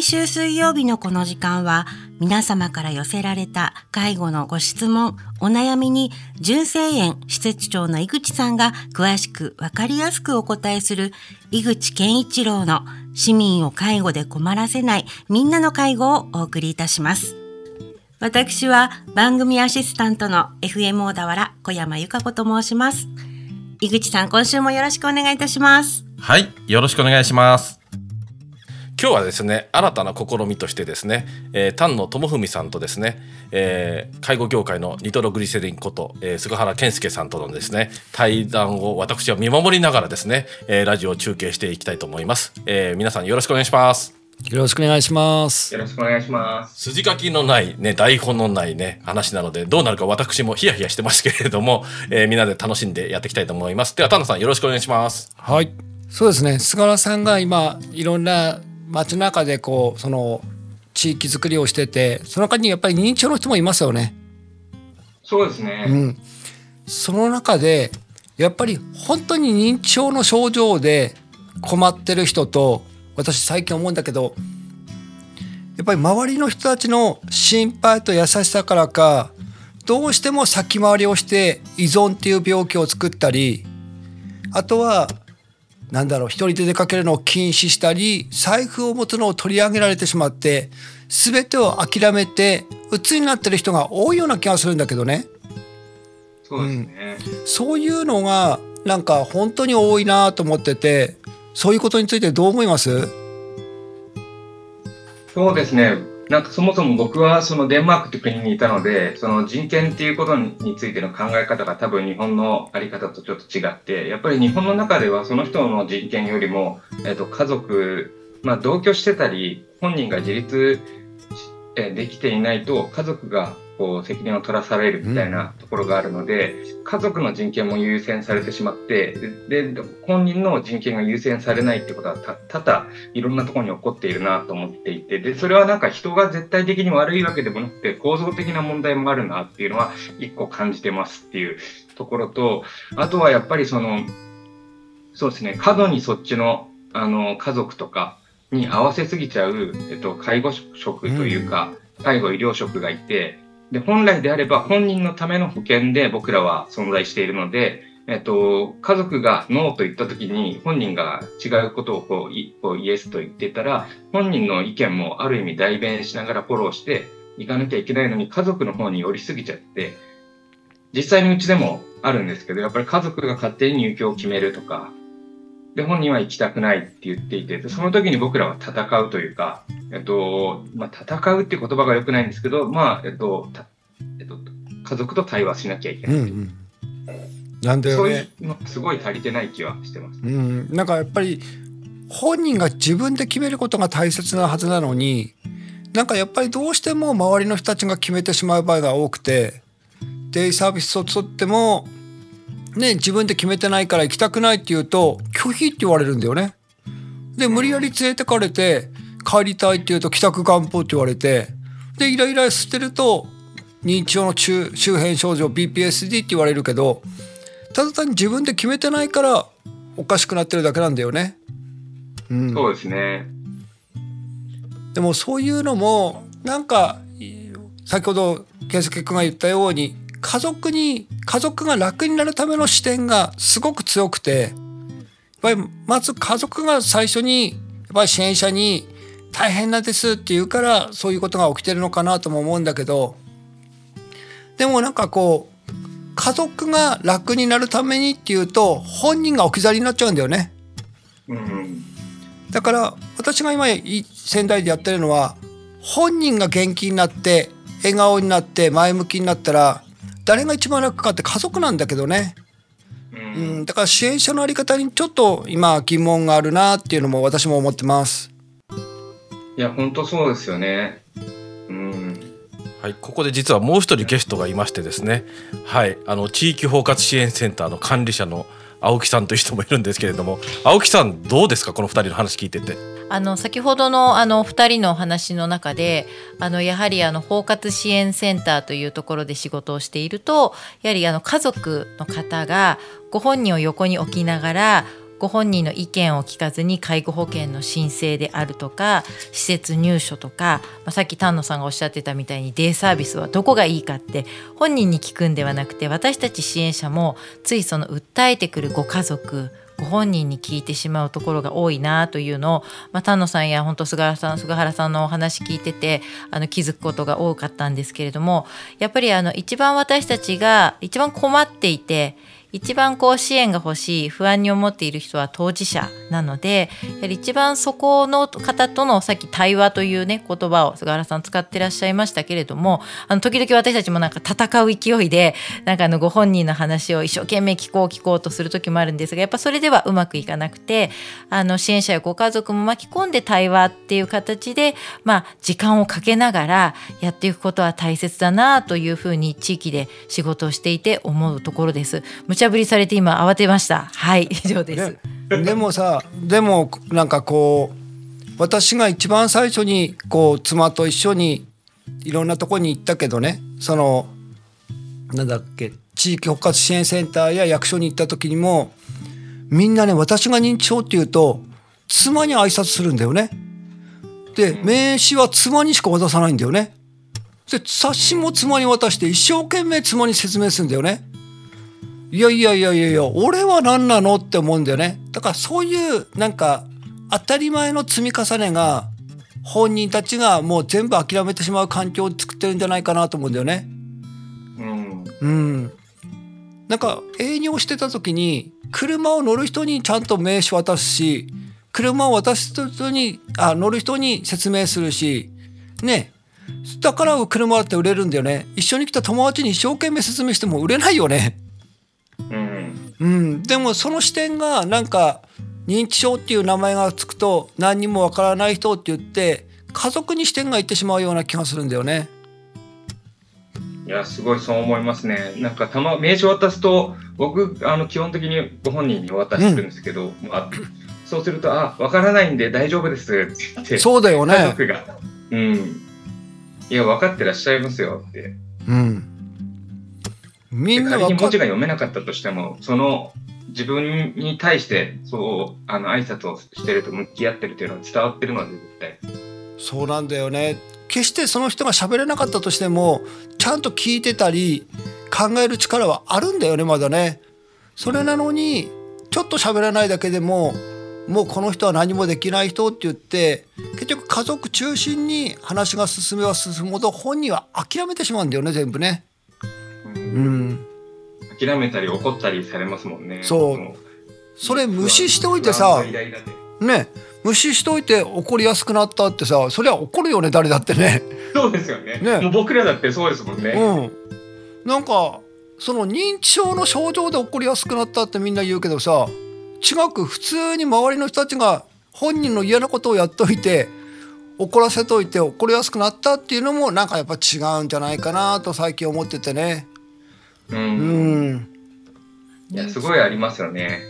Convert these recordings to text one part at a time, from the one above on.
毎週水曜日のこの時間は皆様から寄せられた介護のご質問、お悩みに純正園施設長の井口さんが詳しくわかりやすくお答えする井口健一郎の市民を介護で困らせないみんなの介護をお送りいたします。私は番組アシスタントの FM 小田原小山由香子と申します。井口さん、今週もよろしくお願いいたします。はい、よろしくお願いします。今日はですね新たな試みとしてですね、えー、丹野智文さんとですね、えー、介護業界のニトログリセリンこと、えー、菅原健介さんとのですね対談を私は見守りながらですね、えー、ラジオを中継していきたいと思います、えー、皆さんよろしくお願いしますよろしくお願いします。よろしくお願いします。筋書きのないね、台本のないね、話なので、どうなるか私もヒヤヒヤしてますけれども、えー、みんなで楽しんでやっていきたいと思います。では、丹野さんよろしくお願いします。はい。そうですね。菅原さんが今、いろんな街中でこうその地域づくりをしててその中にやっぱり認知症の人もいますよね。そうですね、うん、その中でやっぱり本当に認知症の症状で困ってる人と私最近思うんだけどやっぱり周りの人たちの心配と優しさからかどうしても先回りをして依存っていう病気を作ったりあとはなんだろう一人で出かけるのを禁止したり財布を持つのを取り上げられてしまって全てを諦めて鬱になってる人が多いような気がするんだけどね。そうですね、うん、そういうのがなんか本当に多いなと思っててそういうことについてどう思います？そうですねなんかそもそも僕はそのデンマークって国にいたので、その人権っていうことについての考え方が多分日本のあり方とちょっと違って、やっぱり日本の中ではその人の人権よりも、えっと、家族、まあ同居してたり、本人が自立できていないと家族がこう責任を取らされるみたいなところがあるので、うん、家族の人権も優先されてしまってで本人の人権が優先されないってことは多々いろんなところに起こっているなと思っていてでそれはなんか人が絶対的に悪いわけでもなくて構造的な問題もあるなっていうのは一個感じてますっていうところとあとはやっぱりそのそうですね過度にそっちのあの家族とかに合わせすぎちゃう、えっと、介護職というか、介護医療職がいて、で、本来であれば本人のための保険で僕らは存在しているので、えっと、家族がノーと言った時に本人が違うことをこうイこうイエスと言ってたら、本人の意見もある意味代弁しながらフォローしていかなきゃいけないのに家族の方に寄りすぎちゃって、実際にうちでもあるんですけど、やっぱり家族が勝手に入居を決めるとか、で、本人は行きたくないって言っていて、その時に僕らは戦うというか、えっと、まあ、戦うっていう言葉が良くないんですけど、まあ、えっと、えっと、家族と対話しなきゃいけない。うんうんなんだよね。そういうのすごい足りてない気はしてます。うん、なんかやっぱり本人が自分で決めることが大切なはずなのに、なんかやっぱりどうしても周りの人たちが決めてしまう場合が多くて、デイサービスを取ってもね、自分で決めてないから行きたくないって言うと、拒否って言われるんだよね。で、無理やり連れてかれて、帰りたいって言うと帰宅願望って言われて、で、イライラしてると、認知症の周周辺症状 BPSD って言われるけど、ただ単に自分で決めてないからおかしくなってるだけなんだよね。うん、そうですね。でもそういうのも、なんか、先ほど健介君が言ったように、家族に家族が楽になるための視点がすごく強くてやっぱりまず家族が最初にやっぱり支援者に大変なんですって言うからそういうことが起きてるのかなとも思うんだけどでもなんかこう家族が楽になるためにっていうと本人が置き去りになっちゃうんだよね。うん、だから私が今仙台でやってるのは本人が元気になって笑顔になって前向きになったら誰が一番楽かって家族なんだけどね。うん、だから支援者のあり方にちょっと今疑問があるなっていうのも私も思ってます。いや、本当そうですよね。うん。はい、ここで実はもう一人ゲストがいましてですね。はい、あの地域包括支援センターの管理者の青木さんという人もいるんですけれども、青木さんどうですか？この二人の話聞いてて。あの先ほどのあの2人のお話の中であのやはりあの包括支援センターというところで仕事をしているとやはりあの家族の方がご本人を横に置きながらご本人の意見を聞かずに介護保険の申請であるとか施設入所とか、まあ、さっき丹野さんがおっしゃってたみたいにデイサービスはどこがいいかって本人に聞くんではなくて私たち支援者もついその訴えてくるご家族ご本人に聞いてしまうところが多いなというのを、まあ、丹野さんや本当菅原さん菅原さんのお話聞いててあの気づくことが多かったんですけれどもやっぱりあの一番私たちが一番困っていて一番こう支援が欲しい不安に思っている人は当事者なのでやはり一番そこの方とのさっき対話というね言葉を菅原さん使ってらっしゃいましたけれどもあの時々私たちもなんか戦う勢いでなんかあのご本人の話を一生懸命聞こう聞こうとする時もあるんですがやっぱそれではうまくいかなくてあの支援者やご家族も巻き込んで対話っていう形でまあ時間をかけながらやっていくことは大切だなというふうに地域で仕事をしていて思うところです。ちゃぶりされて今慌てましたはい 以上です、ね、でもさでもなんかこう私が一番最初にこう妻と一緒にいろんなとこに行ったけどねそのなんだっけ地域包括支援センターや役所に行った時にもみんなね私が認知症っていうと妻に挨拶するんだよね。で名刺は妻にしか渡さないんだよね。で冊子も妻に渡して一生懸命妻に説明するんだよね。いやいやいやいやいや俺は何なのって思うんだよね。だからそういうなんか当たり前の積み重ねが本人たちがもう全部諦めてしまう環境を作ってるんじゃないかなと思うんだよね。うん、うん、なんか営業してた時に車を乗る人にちゃんと名刺渡すし車を渡す人にあ乗る人に説明するしね。だから車だって売れるんだよね。一緒に来た友達に一生懸命説明しても売れないよね。うん、うん、でもその視点がなんか認知症っていう名前がつくと何にもわからない人って言って家族に視点がいってしまうような気がするんだよね。いやすごいそう思いますね。なんかたま名刺渡すと僕あの基本的にご本人にお渡しするんですけど、うん、あそうするとあわからないんで大丈夫ですって言ってそうだよね。家族がうんいや分かってらっしゃいますよって。うんみんな仮に文字が読めなかったとしても、その自分に対してそうあの挨拶をしてると向き合ってるというのは伝わってるので絶対。そうなんだよね。決してその人が喋れなかったとしてもちゃんと聞いてたり考える力はあるんだよねまだね。それなのにちょっと喋らないだけでももうこの人は何もできない人って言って結局家族中心に話が進めば進むほど本人は諦めてしまうんだよね全部ね。うん。諦めたり怒ったりされますもんねそう。それ無視しておいてさね無視しておいて怒りやすくなったってさそりゃ怒るよね誰だってね。そうですよね。ね。もう僕らだってそうですもんね。うん。なんかその認知症の症状で怒りやすくなったってみんな言うけどさ違く普通に周りの人たちが本人の嫌なことをやっといて怒らせといて怒りやすくなったっていうのもなんかやっぱ違うんじゃないかなと最近思っててね。うん。いや、すごいありますよね。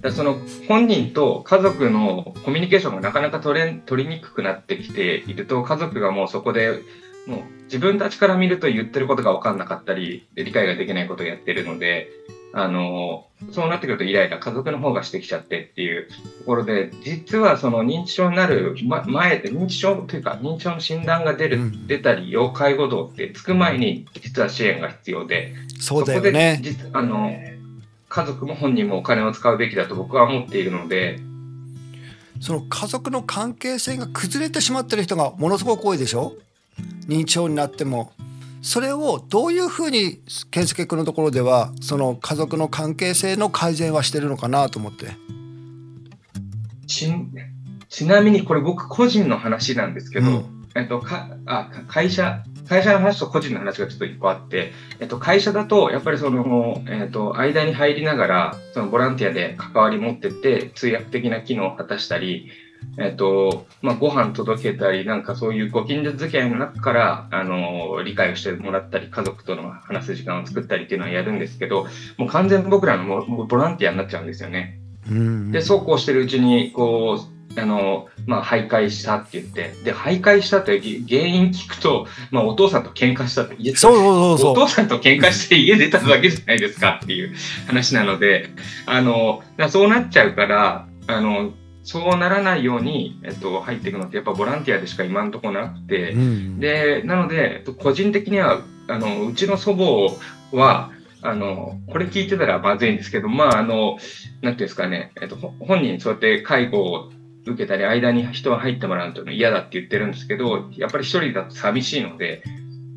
だその本人と家族のコミュニケーションがなかなか取れ取りにくくなってきていると家族がもうそこでもう自分たちから見ると言ってることが分かんなかったり理解ができないことをやってるのであの、そうなってくるとイライラ家族の方がしてきちゃってっていうところで、実はその認知症になる前で、認知症というか認知症の診断が出る、うん、出たり、要介護度ってつく前に実は支援が必要で、そうだよね。そこで実あの、家族も本人もお金を使うべきだと僕は思っているので、その家族の関係性が崩れてしまってる人がものすごく多いでしょ？認知症になってもそれをどういうふうに健介君のところではその家族の関係性の改善はしてるのかなと思って。ちちなみにこれ僕個人の話なんですけど、うん、えっと、かあ会社会社の話と個人の話がちょっと一個あって、えっと、会社だとやっぱりその、えっと、間に入りながらそのボランティアで関わり持ってって通訳的な機能を果たしたりえっ、と、まあ、ご飯届けたり、なんかそういうご近所付き合いの中から、あの、理解をしてもらったり、家族との話す時間を作ったりっていうのはやるんですけど、もう完全に僕らのもボランティアになっちゃうんですよね。で、そうこうしてるうちに、こう、あの、まあ、徘徊したって言って、で、徘徊したって原因聞くと、まあ、お父さんと喧嘩したって言ってそうそうそうお父さんと喧嘩して家出ただけじゃないですかっていう話なので、あの、そうなっちゃうから、あの、そうならないように、えっと、入っていくのってやっぱボランティアでしか今のところなくて、うん。で、なので、えっと個人的には、あの、うちの祖母は、あの、これ聞いてたらまずいんですけど、まあ、あの、なんていうんですかね、えっと、ほ本人そうやって介護を受けたり、間に人が入ってもらうというの嫌だって言ってるんですけど、やっぱり一人だと寂しいので、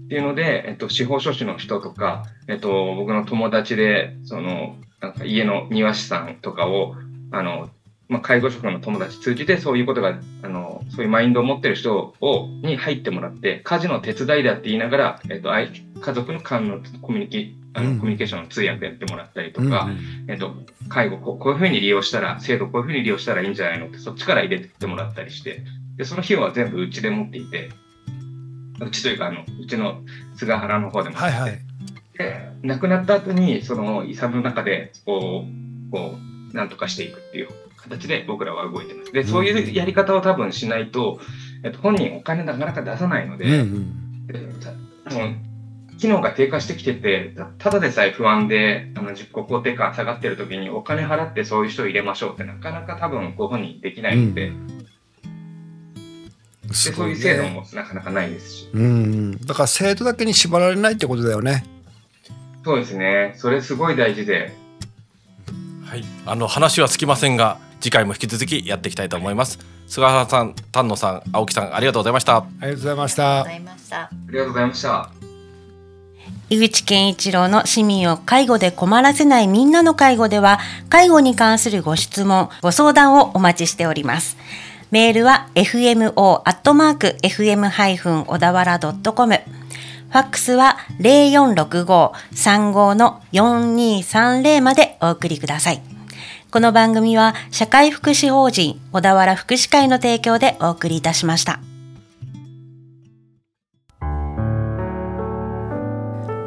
っていうので、えっと、司法書士の人とか、えっと、僕の友達で、その、なんか家の庭師さんとかを、あの、まあ、介護職の友達通じてそういうことが、あの、そういうマインドを持ってる人を、に入ってもらって、家事の手伝いだって言いながら、えっと、相家族の間のコミュニケあの、うん。コミュニケーションの通訳やってもらったりとうんか、えっと、介護こうこういうふうに利用したら、制度こういうふうに利用したらいいんじゃないのって、そっちから入れてってもらったりして、で、その費用は全部うちで持っていて、うちというか、あの、うちの菅原の方でもはいはい。で、亡くなった後に、その遺産の中で、こう、こう、なんとかしていくっていう形で僕らは動いてます。で、そういうやり方を多分しないと、えっと、本人お金なかなか出さないので、うんうん。でたもう機能が低下してきてて、たただでさえ不安で、あの、自己肯定感下がってる時にお金払ってそういう人を入れましょうってなかなか多分ご本人できないので、ですごいそういう制度ねもなかなかないですし。うんうん。だから制度だけに縛られないってことだよね。そうですね。それすごい大事で、はい、あの話はつきませんが次回も引き続きやっていきたいと思います菅原さん丹野さん青木さんありがとうございましたありがとうございましたありがとうございました。ありがとうございました。井口健一郎の市民を介護で困らせないみんなの介護では介護に関するご質問ご相談をお待ちしておりますメールは fmo アットマーク fm ハイフン小田原ドットコムファックスは0465-35の4230までお送りください。この番組は社会福祉法人小田原福祉会の提供でお送りいたしました。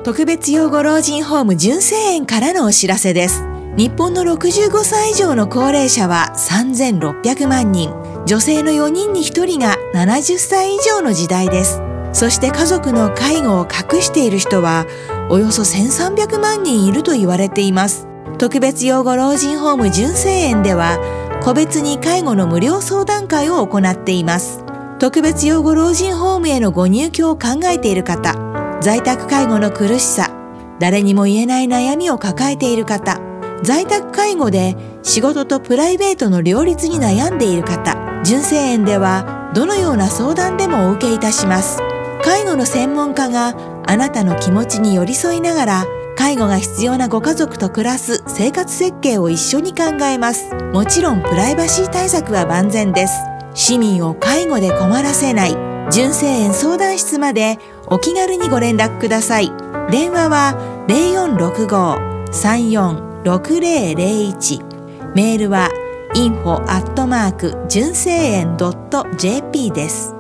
特別養護老人ホーム純正園からのお知らせです。日本の65歳以上の高齢者は3600万人。女性の4人に1人が70歳以上の時代です。そして家族の介護を隠している人はおよそ1300万人いると言われています。特別養護老人ホーム純正園では個別に介護の無料相談会を行っています。特別養護老人ホームへのご入居を考えている方、在宅介護の苦しさ、誰にも言えない悩みを抱えている方、在宅介護で仕事とプライベートの両立に悩んでいる方、純正園ではどのような相談でもお受けいたします。介護の専門家があなたの気持ちに寄り添いながら、介護が必要なご家族と暮らす生活設計を一緒に考えます。もちろんプライバシー対策は万全です。市民を介護で困らせない純正園相談室までお気軽にご連絡ください。電話は0465-346001メールは info アットマーク純正園 .jp です。